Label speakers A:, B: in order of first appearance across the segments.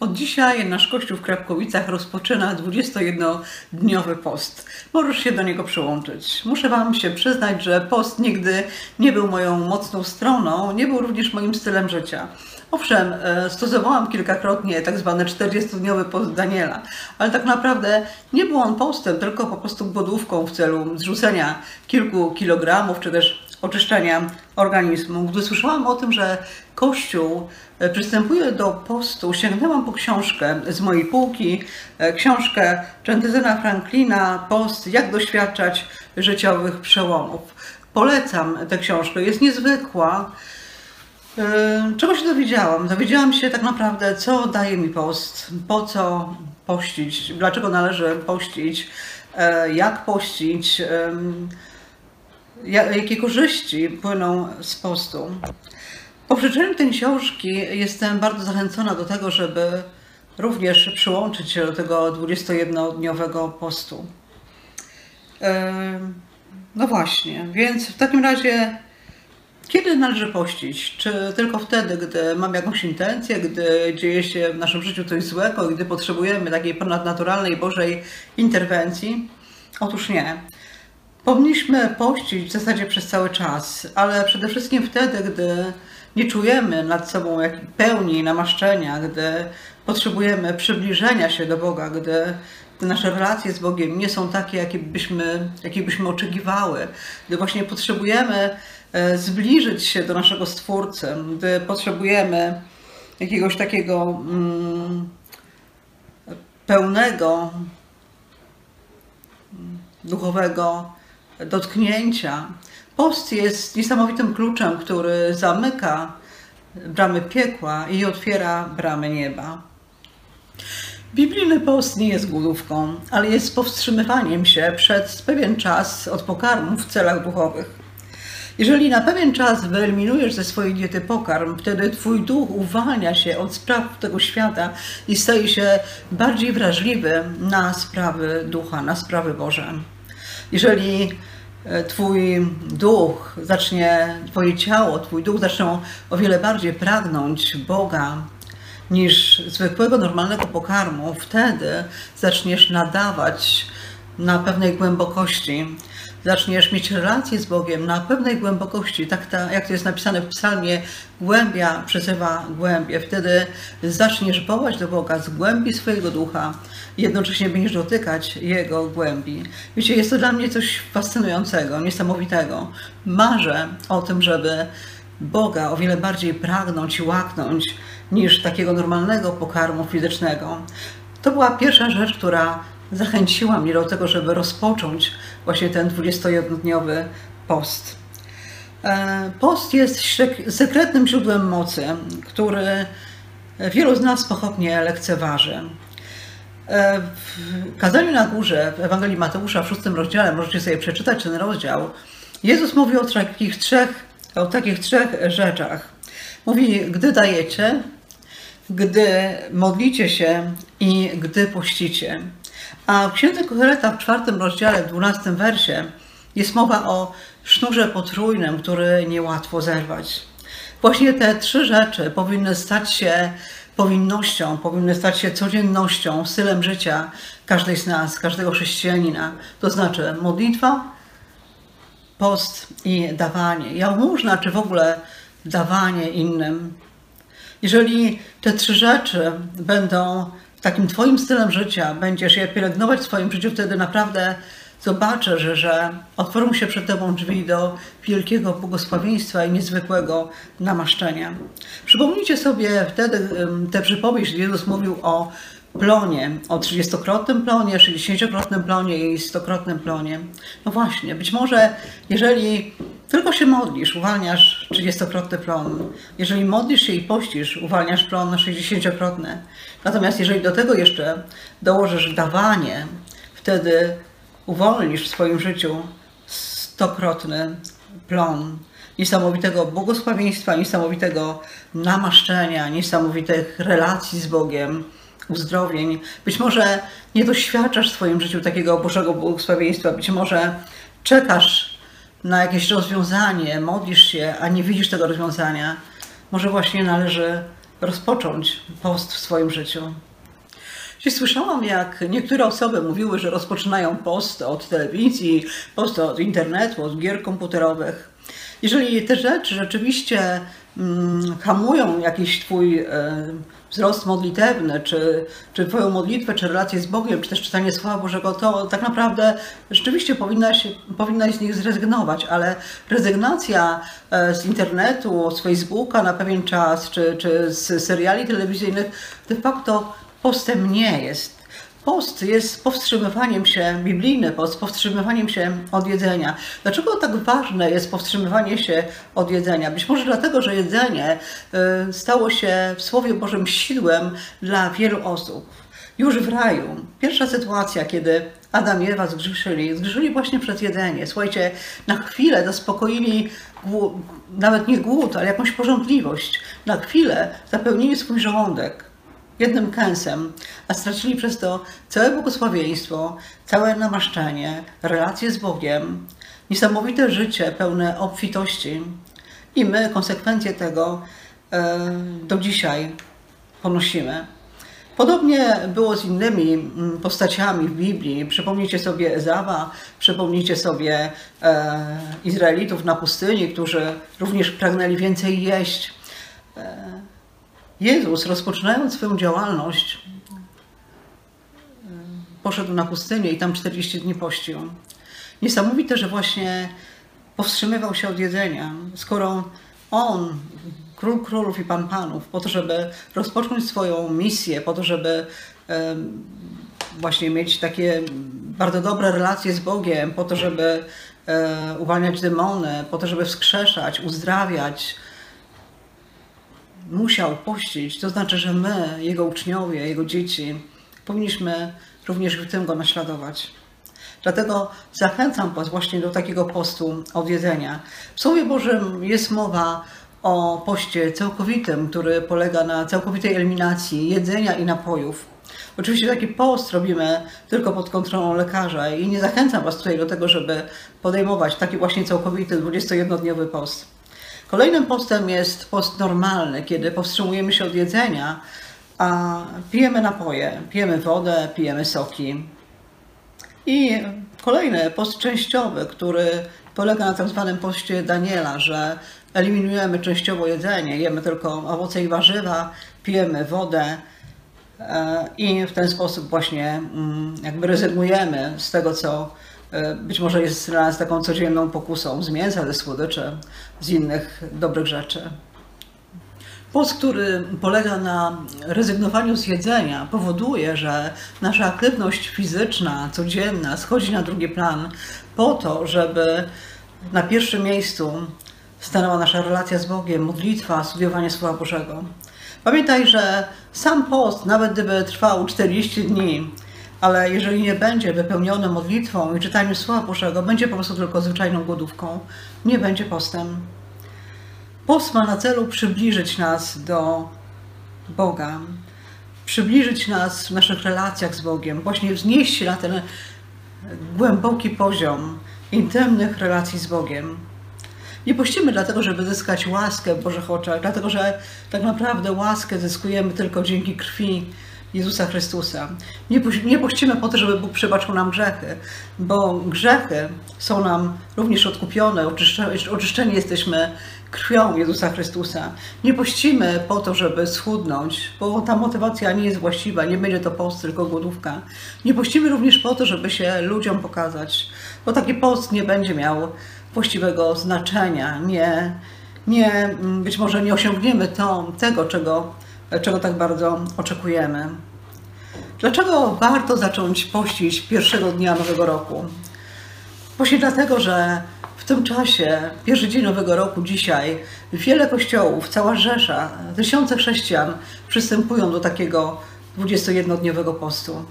A: Od dzisiaj nasz kościół w Krapkowicach rozpoczyna 21-dniowy post. Możesz się do niego przyłączyć. Muszę Wam się przyznać, że post nigdy nie był moją mocną stroną, nie był również moim stylem życia. Owszem, e, stosowałam kilkakrotnie tak zwany 40-dniowy post Daniela, ale tak naprawdę nie był on postem, tylko po prostu głodówką w celu zrzucenia kilku kilogramów, czy też oczyszczenia organizmu. Gdy słyszałam o tym, że Kościół e, przystępuje do postu, sięgnęłam po książkę z mojej półki, e, książkę Chantyzena Franklina, Post, jak doświadczać życiowych przełomów. Polecam tę książkę, jest niezwykła. E, czego się dowiedziałam? Dowiedziałam się tak naprawdę, co daje mi post, po co pościć, dlaczego należy pościć, jak pościć, jakie korzyści płyną z postu. Po przeczytaniu tej książki jestem bardzo zachęcona do tego, żeby również przyłączyć się do tego 21-dniowego postu. No właśnie, więc w takim razie, kiedy należy pościć? Czy tylko wtedy, gdy mam jakąś intencję, gdy dzieje się w naszym życiu coś złego, gdy potrzebujemy takiej ponadnaturalnej Bożej interwencji? Otóż nie. Powinniśmy pościć w zasadzie przez cały czas, ale przede wszystkim wtedy, gdy nie czujemy nad sobą jak pełni namaszczenia, gdy potrzebujemy przybliżenia się do Boga, gdy, nasze relacje z Bogiem nie są takie, jakie byśmy, jakie byśmy oczekiwały, gdy właśnie potrzebujemy e, zbliżyć się do naszego Stwórcy, gdy potrzebujemy jakiegoś takiego mm, pełnego duchowego dotknięcia. Post jest niesamowitym kluczem, który zamyka bramy piekła i otwiera bramy nieba. Biblijny post nie jest głodówką, ale jest powstrzymywaniem się przez pewien czas od pokarmu w celach duchowych. Jeżeli na pewien czas wyeliminujesz ze swojej diety pokarm, wtedy twój duch uwalnia się od spraw tego świata i staje się bardziej wrażliwy na sprawy ducha, na sprawy Boże. Jeżeli e, Twój duch zacznie, Twoje ciało, Twój duch zaczną o wiele bardziej pragnąć Boga niż zwykłego, normalnego pokarmu, wtedy zaczniesz nadawać na pewnej głębokości zaczniesz mieć relację z Bogiem na pewnej głębokości, tak ta, jak to jest napisane w psalmie, głębia przyzywa głębie. Wtedy zaczniesz wołać do Boga z głębi swojego ducha, jednocześnie będziesz dotykać Jego głębi. Wiecie, jest to dla mnie coś fascynującego, niesamowitego. Marzę o tym, żeby Boga o wiele bardziej pragnąć i łaknąć niż takiego normalnego pokarmu fizycznego. To była pierwsza rzecz, która zachęciła mnie do tego, żeby rozpocząć właśnie ten 21-dniowy post. E, post jest sekretnym źródłem mocy, który wielu z nas pochopnie lekceważy. E, w kazaniu na górze w Ewangelii Mateusza w szóstym rozdziale, możecie sobie przeczytać ten rozdział, Jezus mówi o takich trzech, o takich trzech rzeczach. Mówi, gdy dajecie, gdy modlicie się i gdy pościcie. A w Księdze Koheleta w czwartym rozdziale, w dwunastym wersie jest mowa o sznurze potrójnym, który niełatwo zerwać. Właśnie te trzy rzeczy powinny stać się powinnością, powinny stać się codziennością, stylem życia każdej z nas, każdego chrześcijanina. To znaczy modlitwa, post i dawanie. Jałmużna, czy w ogóle dawanie innym. Jeżeli te trzy rzeczy będą takim Twoim stylem życia będziesz je pielęgnować w swoim życiu, wtedy naprawdę zobaczę, że, że otworzą się przed Tobą drzwi do wielkiego błogosławieństwa i niezwykłego namaszczenia. Przypomnijcie sobie wtedy tę przypowieść, gdzie Jezus mówił o plonie, o 30-krotnym plonie, 60-krotnym plonie i 100-krotnym plonie. No właśnie, być może jeżeli tylko się modlisz, uwalniasz 30-krotny plon. Jeżeli modlisz się i pościsz, uwalniasz plon 60-krotny. Natomiast jeżeli do tego jeszcze dołożysz dawanie, wtedy uwolnisz w swoim życiu stokrotny plon niesamowitego błogosławieństwa, niesamowitego namaszczenia, niesamowitych relacji z Bogiem, uzdrowień. Być może nie doświadczasz w swoim życiu takiego Bożego błogosławieństwa, być może czekasz na jakieś rozwiązanie, modlisz się, a nie widzisz tego rozwiązania. Może właśnie należy rozpocząć post w swoim życiu. Dziś słyszałam, jak niektóre osoby mówiły, że rozpoczynają post od telewizji, post od internetu, od gier komputerowych. Jeżeli te rzeczy rzeczywiście mm, hamują jakiś Twój wzrost modlitewny, czy, czy Twoją modlitwę, czy relację z Bogiem, czy też czytanie Słowa Bożego, to tak naprawdę rzeczywiście powinnaś, powinnaś z nich zrezygnować, ale rezygnacja e, z internetu, z Facebooka na pewien czas, czy, czy z seriali telewizyjnych de facto postem nie jest. Post jest powstrzymywaniem się, biblijny post, powstrzymywaniem się od jedzenia. Dlaczego tak ważne jest powstrzymywanie się od jedzenia? Być może dlatego, że jedzenie y, stało się w Słowie Bożym sidłem dla wielu osób. Już w raju, pierwsza sytuacja, kiedy Adam i Ewa zgrzeszyli, zgrzeszyli właśnie przez jedzenie. Słuchajcie, na chwilę zaspokoili nawet nie głód, ale jakąś porządliwość. Na chwilę zapełnili swój żołądek jednym kęsem, a stracili przez to całe błogosławieństwo, całe namaszczenie, relacje z Bogiem, niesamowite życie pełne obfitości. I my konsekwencje tego e, do dzisiaj ponosimy. Podobnie było z innymi postaciami w Biblii. Przypomnijcie sobie Ezawa, przypomnijcie sobie e, Izraelitów na pustyni, którzy również pragnęli więcej jeść. Jezus, rozpoczynając swoją działalność, poszedł na pustynię i tam 40 dni pościł. Niesamowite, że właśnie powstrzymywał się od jedzenia, skoro on, król królów i pan panów, po to, żeby rozpocząć swoją misję, po to, żeby właśnie mieć takie bardzo dobre relacje z Bogiem, po to, żeby e, uwalniać demony, po to, żeby wskrzeszać, uzdrawiać, musiał pościć, to znaczy, że my, jego uczniowie, jego dzieci, powinniśmy również w tym go naśladować. Dlatego zachęcam Was właśnie do takiego postu od jedzenia. W Słowie Bożym jest mowa o poście całkowitym, który polega na całkowitej eliminacji jedzenia i napojów. Oczywiście taki post robimy tylko pod kontrolą lekarza i nie zachęcam Was tutaj do tego, żeby podejmować taki właśnie całkowity 21-dniowy post. Kolejnym postem jest post normalny, kiedy powstrzymujemy się od jedzenia, a pijemy napoje, pijemy wodę, pijemy soki. I kolejny post częściowy, który polega na tak zwanym poście Daniela, że eliminujemy częściowo jedzenie, jemy tylko owoce i warzywa, pijemy wodę e, i w ten sposób właśnie mm, jakby rezygnujemy z tego, co być może jest dla nas taką codzienną pokusą z mięsa, ze słodyczy, z innych dobrych rzeczy. Post, który polega na rezygnowaniu z jedzenia, powoduje, że nasza aktywność fizyczna, codzienna schodzi na drugi plan po to, żeby na pierwszym miejscu stanęła nasza relacja z Bogiem, modlitwa, studiowanie Słowa Bożego. Pamiętaj, że sam post, nawet gdyby trwał 40 dni, ale jeżeli nie będzie wypełniony modlitwą i czytaniem Słowa Bożego, będzie po prostu tylko zwyczajną głodówką, nie będzie postem. Post ma na celu przybliżyć nas do Boga, przybliżyć nas w naszych relacjach z Bogiem, właśnie wznieść się na ten głęboki poziom intymnych relacji z Bogiem. Nie pościmy dlatego, żeby zyskać łaskę w Bożych oczach, dlatego że tak naprawdę łaskę zyskujemy tylko dzięki krwi Jezusa Chrystusa. Nie, nie pościmy po to, żeby Bóg przebaczył nam grzechy, bo grzechy są nam również odkupione, oczyszczeni jesteśmy krwią Jezusa Chrystusa. Nie pościmy po to, żeby schudnąć, bo ta motywacja nie jest właściwa, nie będzie to post, tylko głodówka. Nie pościmy również po to, żeby się ludziom pokazać, bo taki post nie będzie miał właściwego znaczenia. Nie, nie, być może nie osiągniemy to, tego, czego czego tak bardzo oczekujemy. Dlaczego warto zacząć pościć pierwszego dnia Nowego Roku? Właśnie dlatego, że w tym czasie, pierwszy dzień Nowego Roku, dzisiaj, wiele kościołów, cała Rzesza, tysiące chrześcijan przystępują do takiego 21-dniowego postu.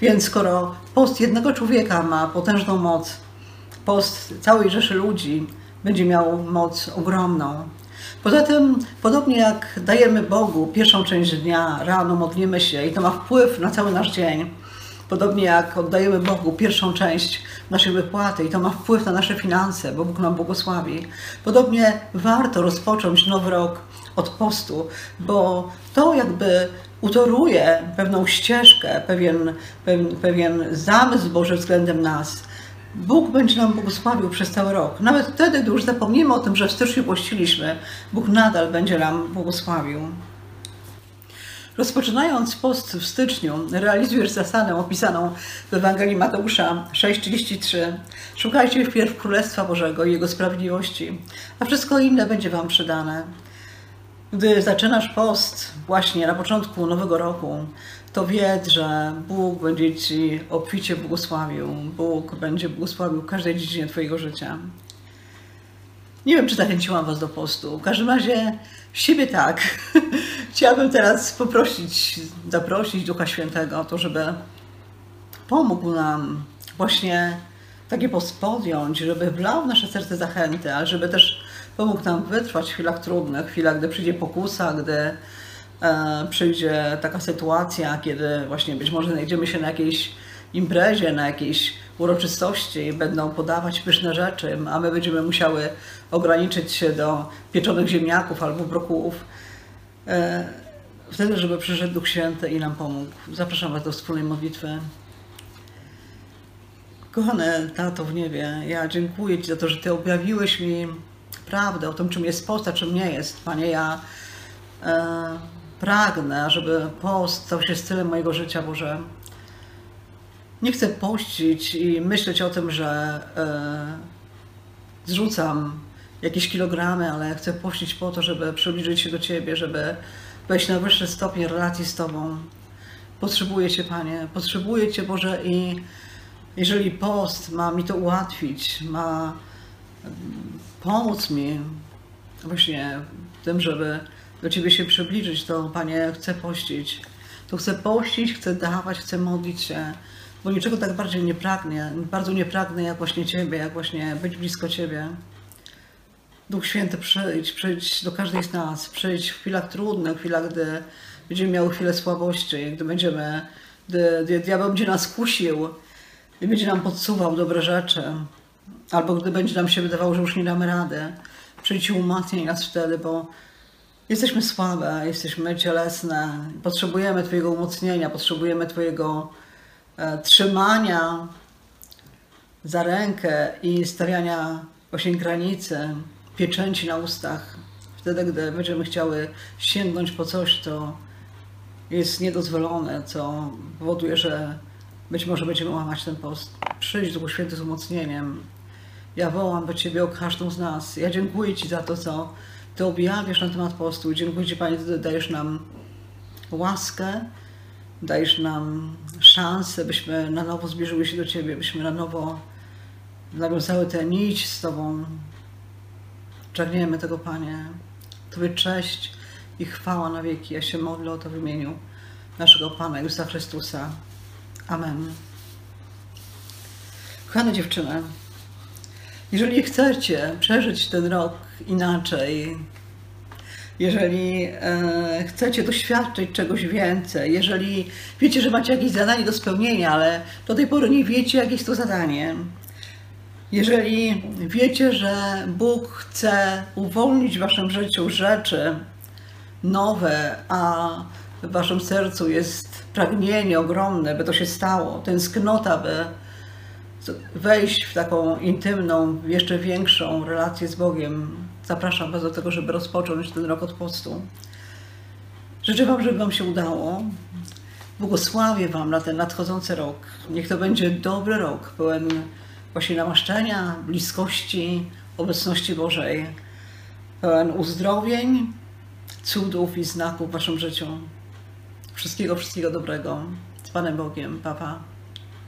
A: Więc skoro post jednego człowieka ma potężną moc, post całej rzeszy ludzi będzie miał moc ogromną. Poza tym, podobnie jak dajemy Bogu pierwszą część dnia, rano modlimy się i to ma wpływ na cały nasz dzień, Podobnie jak oddajemy Bogu pierwszą część naszej wypłaty i to ma wpływ na nasze finanse, bo Bóg nam błogosławi. Podobnie warto rozpocząć nowy rok od postu, bo to jakby utoruje pewną ścieżkę, pewien, pewien, pewien zamysł Boży względem nas. Bóg będzie nam błogosławił przez cały rok. Nawet wtedy, gdy już zapomnimy o tym, że w styczniu pościliśmy, Bóg nadal będzie nam błogosławił. Rozpoczynając post w styczniu, realizujesz zasadę opisaną w Ewangelii Mateusza 6,33. Szukajcie wpierw Królestwa Bożego i Jego sprawiedliwości, a wszystko inne będzie Wam przydane. Gdy zaczynasz post właśnie na początku nowego roku, to wiedz, że Bóg będzie Ci obficie błogosławił. Bóg będzie błogosławił każdej dziedzinie Twojego życia. Nie wiem, czy zachęciłam Was do postu. W każdym razie siebie tak. Chciałabym teraz poprosić, zaprosić Ducha Świętego o to, żeby pomógł nam właśnie taki post podjąć, żeby wlał w nasze serce zachęty, ale żeby też pomógł nam wytrwać w chwilach trudnych, chwilach, gdy przyjdzie pokusa, gdy przyjdzie taka sytuacja, kiedy właśnie być może znajdziemy się na jakiejś imprezie, na jakiejś uroczystości, będą podawać pyszne rzeczy, a my będziemy musiały ograniczyć się do pieczonych ziemniaków albo brokułów. E, wtedy, żeby przyszedł Duch Święty i nam pomógł. Zapraszam Was do wspólnej modlitwy. Kochany Tato w niebie, ja dziękuję Ci za to, że Ty objawiłeś mi prawdę o tym, czym jest post, a czym nie jest. Panie, ja e, pragnę, żeby post stał się stylem mojego życia, Boże. Nie chcę pościć i myśleć o tym, że e, zrzucam jakieś kilogramy, ale chcę pościć po to, żeby przybliżyć się do Ciebie, żeby wejść na wyższy stopień relacji z Tobą. Potrzebuję Cię, Panie, potrzebuję Cię, Boże, i jeżeli post ma mi to ułatwić, ma pomóc mi właśnie w tym, żeby do Ciebie się przybliżyć, to Panie, chcę pościć. To chcę pościć, chcę dawać, chcę modlić się, bo niczego tak bardziej nie pragnę, bardzo nie pragnę jak właśnie Ciebie, jak właśnie być blisko Ciebie. Duch Święty, przyjdź, przyjdź do każdej z nas, przyjdź w chwilach trudnych, w chwilach, gdy będziemy miały chwilę słabości, gdy będziemy, gdy, gdy diabeł będzie nas kusił i będzie nam podsuwał dobre rzeczy, albo gdy będzie nam się wydawało, że już nie damy rady. Przyjdź i umacnij nas wtedy, bo jesteśmy słabe, jesteśmy cielesne, potrzebujemy Twojego umocnienia, potrzebujemy Twojego e, trzymania za rękę i stawiania właśnie granicy, pieczęci na ustach. Wtedy, gdy będziemy chciały sięgnąć po coś, to jest niedozwolone, co powoduje, że być może będziemy łamać ten post. Przyjdź Duchu Święty z umocnieniem. Ja wołam do Ciebie o każdą z nas. Ja dziękuję Ci za to, co Ty objawiasz na temat postu. Dziękuję Ci, Panie, dajesz nam łaskę, dajesz nam szansę, byśmy na nowo zbliżyły się do Ciebie, byśmy na nowo nawiązały tę nić z Tobą. Pragniemy tego, Panie. Tobie cześć i chwała na wieki. Ja się modlę o to w imieniu naszego Pana Jezusa Chrystusa. Amen. Kochane dziewczyny, jeżeli chcecie przeżyć ten rok inaczej, jeżeli e, chcecie doświadczyć czegoś więcej, jeżeli wiecie, że macie jakieś zadanie do spełnienia, ale do tej pory nie wiecie, jakie jest to zadanie, jeżeli wiecie, że Bóg chce uwolnić w waszym życiu rzeczy nowe, a w waszym sercu jest pragnienie ogromne, by to się stało, tęsknota, by wejść w taką intymną, jeszcze większą relację z Bogiem. Zapraszam Was do tego, żeby rozpocząć ten rok od postu. Życzę Wam, żeby Wam się udało. Błogosławię Wam na ten nadchodzący rok. Niech to będzie dobry rok, pełen właśnie namaszczenia, bliskości, obecności Bożej, pełen uzdrowień, cudów i znaków w Waszym życiu. Wszystkiego, wszystkiego dobrego. Z Panem Bogiem. Papa. Pa.